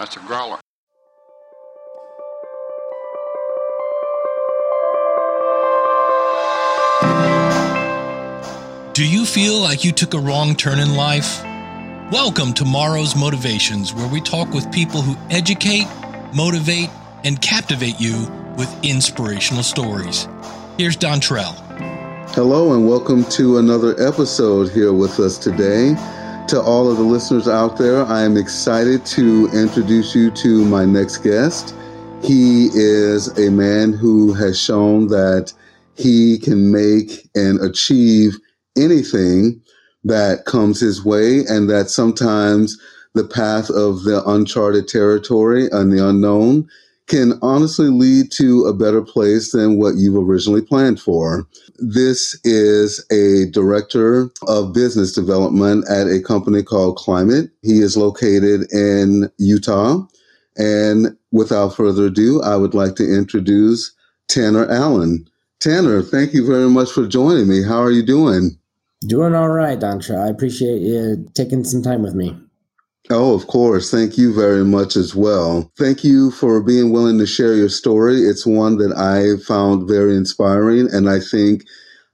That's a growler. Do you feel like you took a wrong turn in life? Welcome to Morrow's Motivations, where we talk with people who educate, motivate, and captivate you with inspirational stories. Here's Dontrell. Hello, and welcome to another episode here with us today. To all of the listeners out there, I am excited to introduce you to my next guest. He is a man who has shown that he can make and achieve anything that comes his way, and that sometimes the path of the uncharted territory and the unknown can honestly lead to a better place than what you've originally planned for. This is a director of business development at a company called Klymit. He is located in Utah. And without further ado, I would like to introduce Tanner Allen. Tanner, thank you very much for joining me. How are you doing? Doing all right, Dontra. I appreciate you taking some time with me. Oh, of course. Thank you very much as well. Thank you for being willing to share your story. It's one that I found very inspiring and I think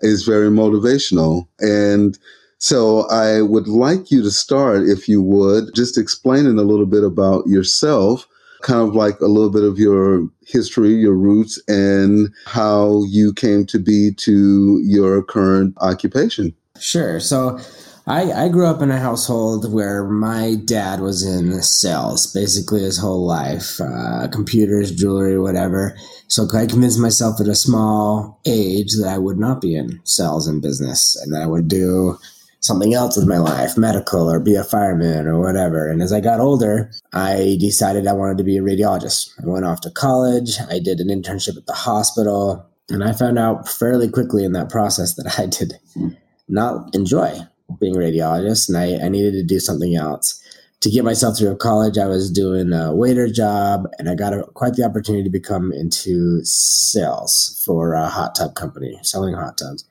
is very motivational. And so I would like you to start, if you would, just explaining a little bit about yourself, kind of like a little bit of your history, your roots, and how you came to be to your current occupation. Sure. So I, I grew up in a household where my dad was in sales basically his whole life uh, computers, jewelry, whatever. So I convinced myself at a small age that I would not be in sales and business and that I would do something else with my life, medical or be a fireman or whatever. And as I got older, I decided I wanted to be a radiologist. I went off to college, I did an internship at the hospital, and I found out fairly quickly in that process that I did not enjoy being a radiologist and I, I needed to do something else. To get myself through college, I was doing a waiter job and I got a, quite the opportunity to become into sales for a hot tub company, selling hot tubs.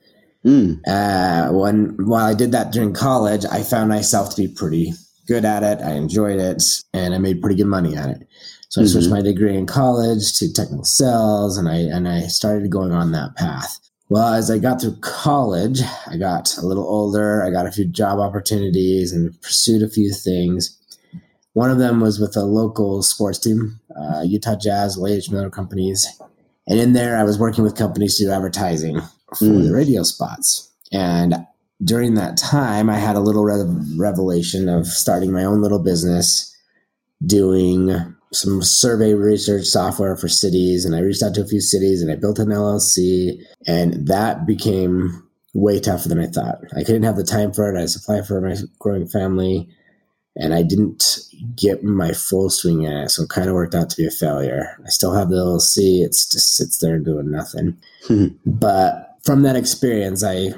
Mm. Uh, when while I did that during college, I found myself to be pretty good at it. I enjoyed it, and I made pretty good money at it. So. I switched mm-hmm. my degree in college to technical sales, and I and I started going on that path. Well, as I got through college, I got a little older. I got a few job opportunities and pursued a few things. One of them was with a local sports team, uh, Utah Jazz, H. Miller companies. And in there, I was working with companies to do advertising for mm. the radio spots. And during that time, I had a little re- revelation of starting my own little business, doing some survey research software for cities and I reached out to a few cities and I built an LLC and that became way tougher than I thought. I couldn't have the time for it. I to supply for my growing family and I didn't get my full swing at it. So it kind of worked out to be a failure. I still have the LLC. It's just sits there doing nothing. Hmm. but from that experience, I,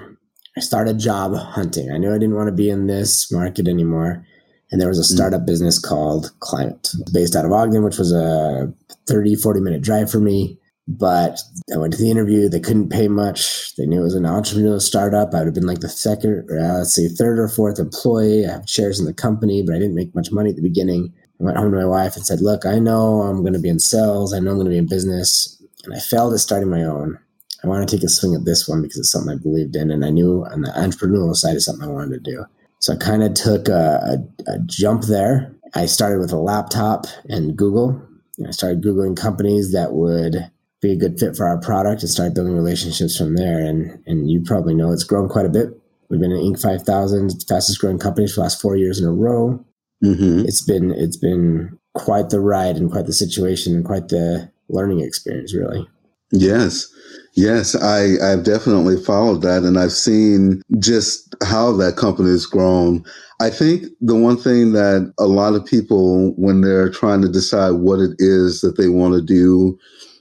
I started job hunting. I knew I didn't want to be in this market anymore and there was a mm. startup business called Klymit based out of Ogden, which was a 30, 40 minute drive for me. But I went to the interview. They couldn't pay much. They knew it was an entrepreneurial startup. I would have been like the second, uh, let's say, third or fourth employee. I have shares in the company, but I didn't make much money at the beginning. I went home to my wife and said, Look, I know I'm going to be in sales. I know I'm going to be in business. And I failed at starting my own. I want to take a swing at this one because it's something I believed in. And I knew on the entrepreneurial side is something I wanted to do. So I kind of took a, a, a, jump there. I started with a laptop and Google. I started Googling companies that would be a good fit for our product and start building relationships from there. And, and you probably know it's grown quite a bit. We've been in Inc. 5000, fastest growing companies for the last four years in a row. Mm-hmm. It's been it's been quite the ride and quite the situation and quite the learning experience, really. Yes. Yes, I, I've definitely followed that and I've seen just how that company has grown. I think the one thing that a lot of people, when they're trying to decide what it is that they want to do,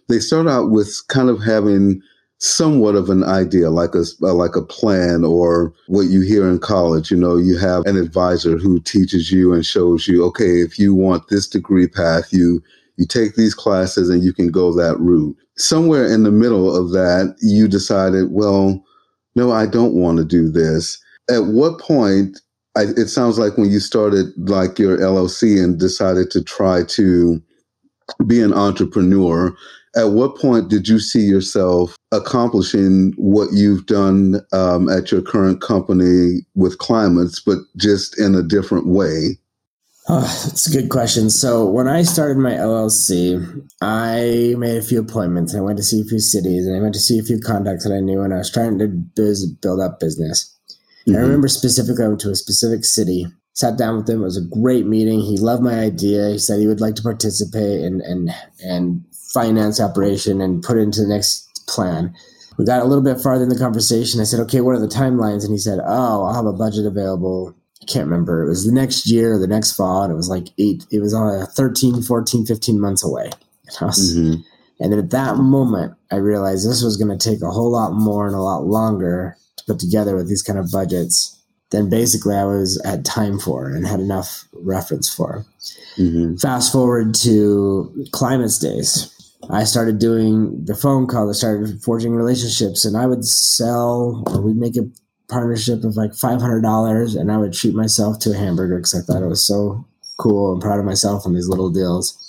they start out with kind of having somewhat of an idea, like a uh, like a plan, or what you hear in college. You know, you have an advisor who teaches you and shows you, okay, if you want this degree path, you you take these classes and you can go that route. Somewhere in the middle of that, you decided, well, no, I don't want to do this. At what point I, it sounds like when you started like your LLC and decided to try to be an entrepreneur, at what point did you see yourself accomplishing what you've done um, at your current company with Klymit's, but just in a different way? Oh, that's a good question. So when I started my LLC, I made a few appointments. I went to see a few cities, and I went to see a few contacts that I knew, and I was trying to biz- build up business. Mm-hmm. I remember specifically I went to a specific city, sat down with him. It was a great meeting. He loved my idea. He said he would like to participate and and and finance operation and put it into the next plan. We got a little bit farther in the conversation. I said, okay, what are the timelines? And he said, oh, I'll have a budget available I can't remember. It was the next year or the next fall, and it was like eight, it was on a 13, 14, 15 months away. And, was, mm-hmm. and then at that moment, I realized this was going to take a whole lot more and a lot longer to put together with these kind of budgets than basically I was had time for and had enough reference for. Mm-hmm. Fast forward to Klymit's Days. I started doing the phone call. I started forging relationships, and I would sell, or we'd make a partnership of like $500 and I would treat myself to a hamburger because I thought it was so cool and proud of myself on these little deals.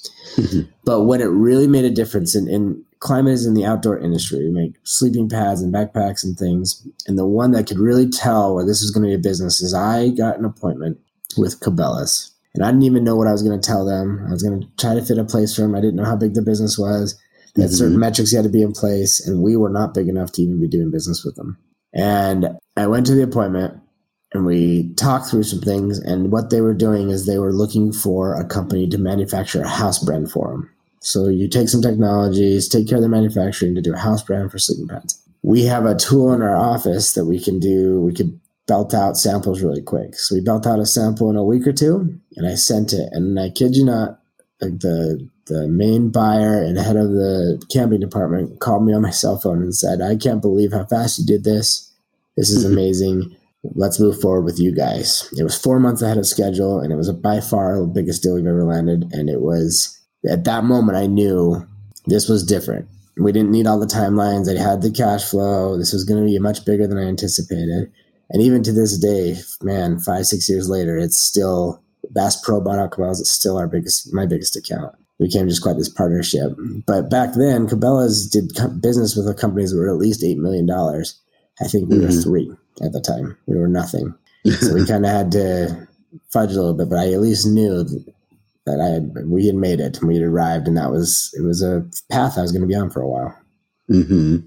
but when it really made a difference in, in Klymit is in the outdoor industry. We make sleeping pads and backpacks and things. And the one that could really tell where this was going to be a business is I got an appointment with Cabela's. And I didn't even know what I was going to tell them. I was going to try to fit a place for them. I didn't know how big the business was. That mm-hmm. certain metrics had to be in place, and we were not big enough to even be doing business with them. And I went to the appointment and we talked through some things. And what they were doing is they were looking for a company to manufacture a house brand for them. So you take some technologies, take care of the manufacturing to do a house brand for sleeping pads. We have a tool in our office that we can do. We could belt out samples really quick. So we belt out a sample in a week or two, and I sent it. And I kid you not, like the the main buyer and head of the camping department called me on my cell phone and said, "I can't believe how fast you did this. This is mm-hmm. amazing. Let's move forward with you guys. It was four months ahead of schedule, and it was by far the biggest deal we've ever landed. And it was at that moment I knew this was different. We didn't need all the timelines. I had the cash flow. This was going to be much bigger than I anticipated. And even to this day, man, five six years later, it's still Bass Pro Bought Cabela's. It's still our biggest, my biggest account. We became just quite this partnership. But back then, Cabela's did business with companies that were at least eight million dollars I think we mm-hmm. were three at the time. We were nothing. So we kind of had to fudge a little bit, but I at least knew that I had, we had made it and we had arrived and that was, it was a path I was going to be on for a while. Mm-hmm.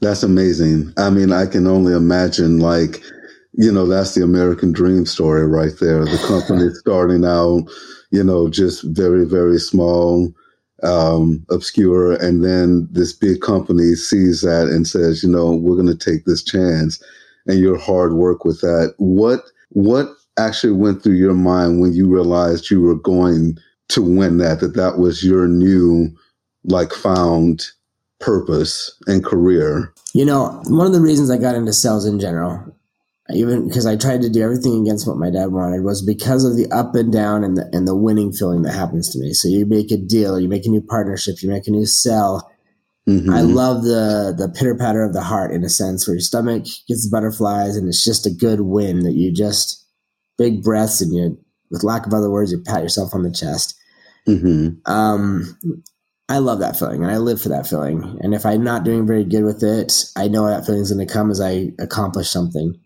That's amazing. I mean, I can only imagine like, you know, that's the American dream story right there. The company starting out, you know, just very, very small, um, obscure, and then this big company sees that and says, you know, we're going to take this chance, and your hard work with that. What what actually went through your mind when you realized you were going to win that? That that was your new, like, found purpose and career. You know, one of the reasons I got into sales in general even because I tried to do everything against what my dad wanted was because of the up and down and the and the winning feeling that happens to me. So you make a deal, you make a new partnership, you make a new sell. Mm-hmm. I love the the pitter patter of the heart in a sense where your stomach gets butterflies and it's just a good win that you just big breaths and you with lack of other words you pat yourself on the chest. Mm-hmm. Um, I love that feeling and I live for that feeling. And if I'm not doing very good with it, I know that feeling is going to come as I accomplish something.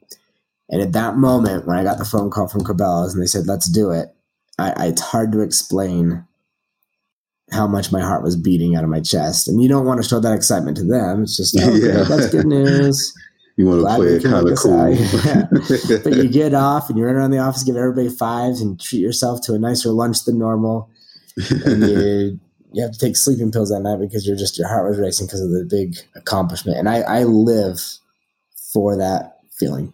And at that moment, when I got the phone call from Cabela's and they said, let's do it, I, I, it's hard to explain how much my heart was beating out of my chest. And you don't want to show that excitement to them. It's just, oh, yeah. that's good news. You want to play it kind of cool. yeah. But you get off and you run around the office, give everybody fives and treat yourself to a nicer lunch than normal. And you, you have to take sleeping pills that night because you're just, your heart was racing because of the big accomplishment. And I, I live for that feeling.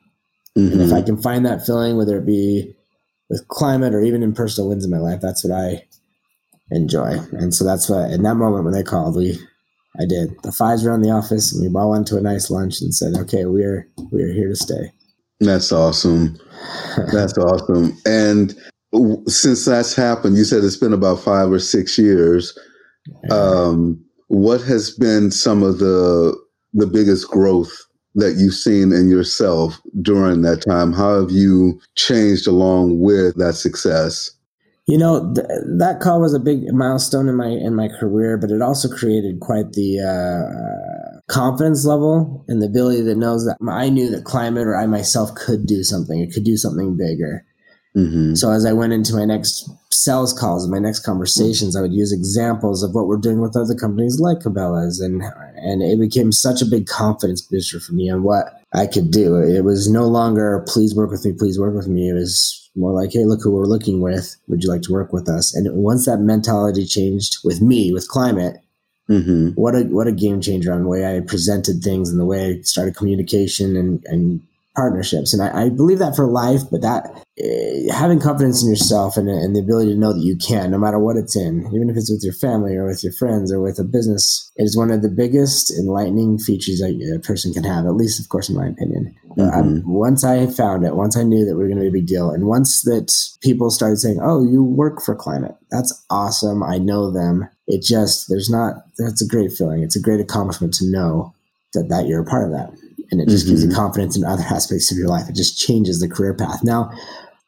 Mm-hmm. And if I mm-hmm. can find that feeling, whether it be with Klymit or even in personal wins in my life, that's what I enjoy. And so that's what, in that moment when they called, we, I did. The fives were in the office and we all went to a nice lunch and said, okay, we're, we're here to stay. That's awesome. That's awesome. And since that's happened, you said it's been about five or six years. Um, what has been some of the the biggest growth that you've seen in yourself during that time? How have you changed along with that success? You know, th- that call was a big milestone in my in my career, but it also created quite the uh, confidence level and the ability that knows that I knew that Klymit or I myself could do something. It could do something bigger. Mm-hmm. So as I went into my next sales calls, and my next conversations, I would use examples of what we're doing with other companies like Cabela's, and and it became such a big confidence booster for me on what I could do. It was no longer please work with me, please work with me. It was more like, hey, look who we're looking with. Would you like to work with us? And once that mentality changed with me, with Klymit, mm-hmm. what a what a game changer on the way I presented things and the way I started communication and and partnerships. And I, I believe that for life, but that uh, having confidence in yourself and, and, the ability to know that you can, no matter what it's in, even if it's with your family or with your friends or with a business, it is one of the biggest enlightening features that a person can have, at least, of course, in my opinion. Mm-hmm. once I found it, once I knew that we were going to be a big deal, and once that people started saying, "Oh, you work for Klymit," that's awesome. I know them. It just there's not that's a great feeling. It's a great accomplishment to know that that you're a part of that and it just mm-hmm. gives you mm-hmm. confidence in other aspects of your life. It just changes the career path. Now,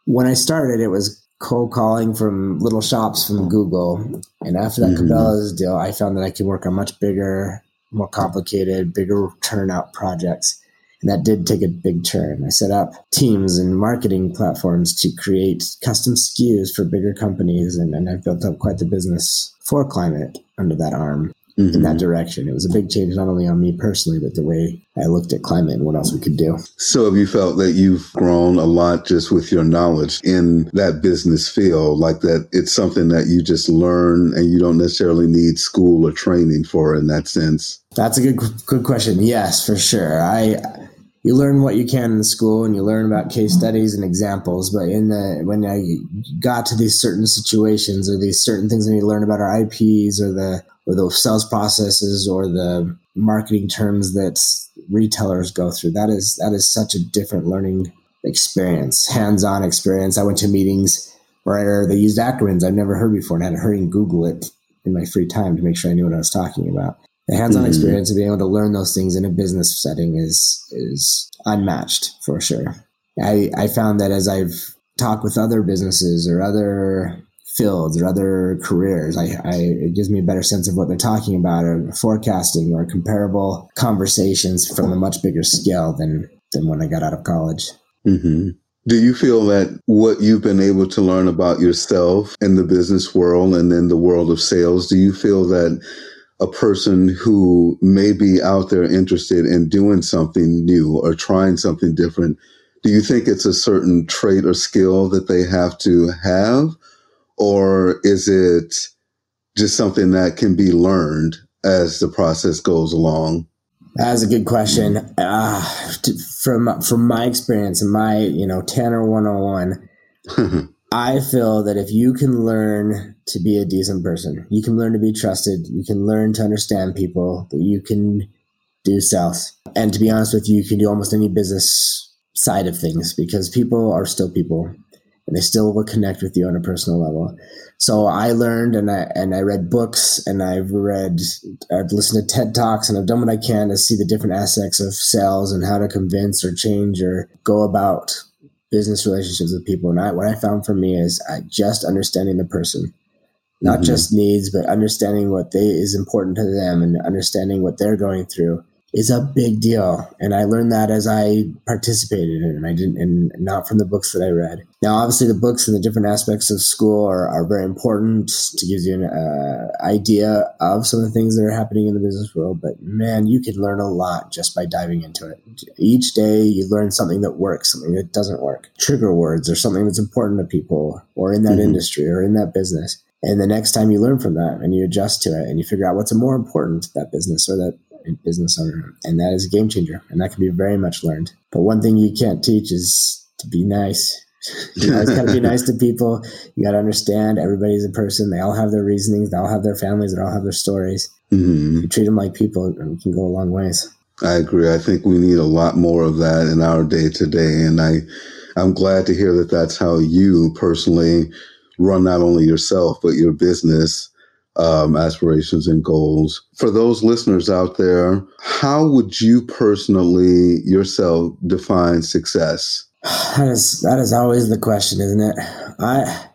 when I started, it was cold calling from little shops from Google. And after that mm-hmm. Cabela's deal, I found that I could work on much bigger, more complicated, bigger turnout projects. And that did take a big turn. I set up teams and marketing platforms to create custom SKUs for bigger companies. And, and I've built up quite the business for Klymit under that arm mm-hmm. in that mm-hmm. direction. It was a big change, not only on me personally, but the way I looked at Klymit and what else we could do. So, have you felt that you've grown a lot just with your knowledge in that business field, like that it's something that you just learn and you don't necessarily need school or training for in that sense? That's a good good question. Yes, for sure. I you learn what you can in school and you learn about case studies and examples but in the when i got to these certain situations or these certain things that you learn about our ips or the or the sales processes or the marketing terms that retailers go through. That is that is such a different learning experience, hands-on experience. I went to meetings where they used acronyms I've never heard before and had to hurry and Google it in my free time to make sure I knew what I was talking about. The hands-on mm-hmm. experience of being able to learn those things in a business setting is is unmatched for sure. I, I found that as I've talked with other businesses or other fields or other careers. I, I, it gives me a better sense of what they're talking about or forecasting or comparable conversations from a much bigger scale than, than when I got out of college. Mm-hmm. Do you feel that what you've been able to learn about yourself in the business world and in the world of sales, do you feel that a person who may be out there interested in doing something new or trying something different, do you think it's a certain trait or skill that they have to have? Or is it just something that can be learned as the process goes along? That's a good question. Uh, from from my experience and my you know Tanner one hundred and one, I feel that if you can learn to be a decent person, you can learn to be trusted, you can learn to understand people, that you can do sales. And to be honest with you, you can do almost any business side of things because people are still people and they still will connect with you on a personal level. So I learned and I and I read books and I've read I've listened to TED Talks and I've done what I can to see the different aspects of sales and how to convince or change or go about business relationships with people. And I, what I found for me is I just understanding the person, not mm-hmm. just needs, but understanding what they is important to them and understanding what they're going through is a big deal. And I learned that as I participated in it. And I didn't, and not from the books that I read. Now, obviously, the books and the different aspects of school are, are very important to give you an uh, idea of some of the things that are happening in the business world. But man, you can learn a lot just by diving into it. Each day, you learn something that works, something that doesn't work, trigger words, or something that's important to people, or in that mm-hmm. industry, or in that business. And the next time you learn from that and you adjust to it and you figure out what's more important to that business or that business owner. And that is a game changer. And that can be very much learned. But one thing you can't teach is to be nice. you know, it's got to be nice to people. You got to understand everybody's a person. They all have their reasonings. They all have their families. They all have their stories. Mm-hmm. you treat them like people, it can go a long ways. I agree. I think we need a lot more of that in our day to day. And I, I'm glad to hear that that's how you personally run not only yourself, but your business um, aspirations and goals. For those listeners out there, how would you personally yourself define success? That is that is always the question, isn't it? I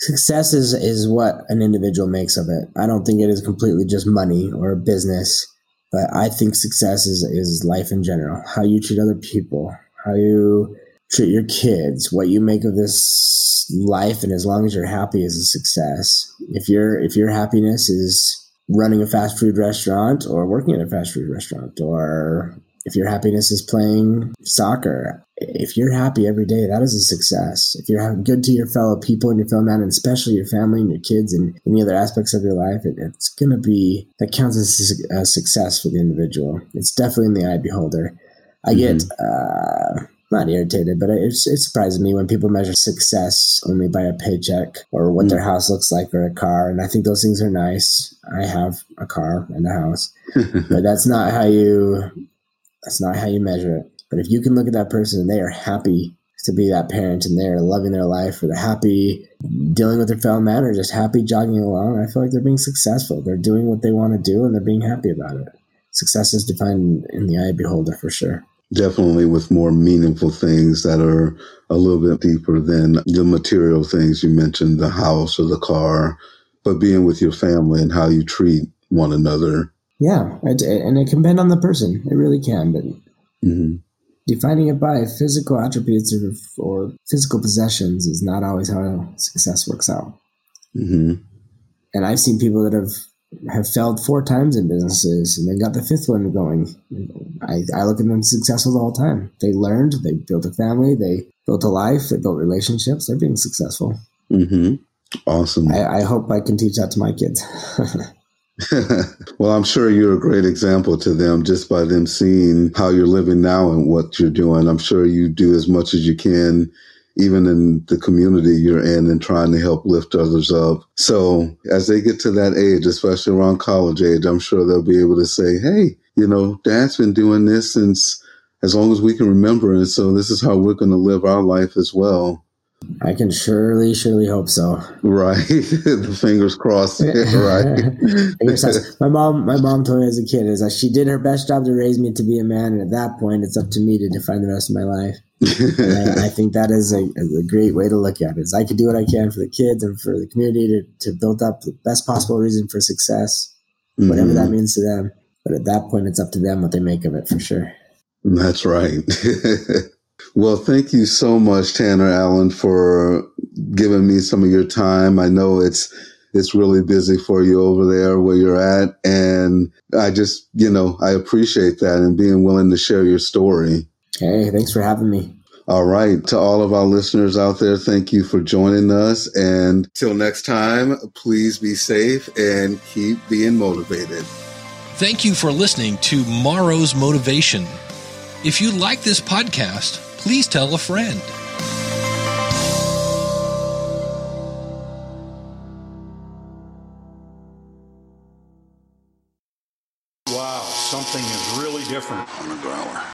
success is is what an individual makes of it. I don't think it is completely just money or business, but I think success is is life in general. How you treat other people, how you treat your kids, what you make of this life, and as long as you're happy is a success. If your if your happiness is running a fast food restaurant or working at a fast food restaurant or if your happiness is playing soccer, if you're happy every day, that is a success. If you're good to your fellow people and your fellow man, and especially your family and your kids and any other aspects of your life, it, it's going to be that counts as a success for the individual. It's definitely in the eye beholder. I mm-hmm. get uh, not irritated, but it, it surprises me when people measure success only by a paycheck or what mm-hmm. their house looks like or a car. And I think those things are nice. I have a car and a house, but that's not how you that's not how you measure it. But if you can look at that person and they are happy to be that parent and they're loving their life or they're happy dealing with their fellow man or just happy jogging along, I feel like they're being successful. They're doing what they want to do and they're being happy about it. Success is defined in the eye of beholder for sure. Definitely with more meaningful things that are a little bit deeper than the material things you mentioned, the house or the car, but being with your family and how you treat one another yeah, it, and it can depend on the person. It really can, but mm-hmm. defining it by physical attributes or, or, physical possessions is not always how success works out. Mm-hmm. And I've seen people that have have failed four times in businesses and they got the fifth one going. I, I look at them successful the whole time. They learned, they built a family, they built a life, they built relationships. They're being successful. Mm-hmm. Awesome. I, I hope I can teach that to my kids. well, I'm sure you're a great example to them just by them seeing how you're living now and what you're doing. I'm sure you do as much as you can, even in the community you're in and trying to help lift others up. So as they get to that age, especially around college age, I'm sure they'll be able to say, Hey, you know, dad's been doing this since as long as we can remember. And so this is how we're going to live our life as well. I can surely, surely hope so. Right. the fingers crossed. right. fingers crossed. My mom, my mom told me as a kid is that she did her best job to raise me to be a man, and at that point, it's up to me to define the rest of my life. I, I, think that is a, a, great way to look at it. Is I could do what I can for the kids and for the community to, to build up the best possible reason for success, whatever mm-hmm. that means to them. But at that point, it's up to them what they make of it for sure. That's right. Well, thank you so much, Tanner Allen, for giving me some of your time. I know it's it's really busy for you over there where you're at, and I just you know I appreciate that and being willing to share your story. Hey, thanks for having me. All right, to all of our listeners out there, thank you for joining us. And till next time, please be safe and keep being motivated. Thank you for listening to Morrow's Motivation. If you like this podcast, please tell a friend. Wow, something is really different on the growler.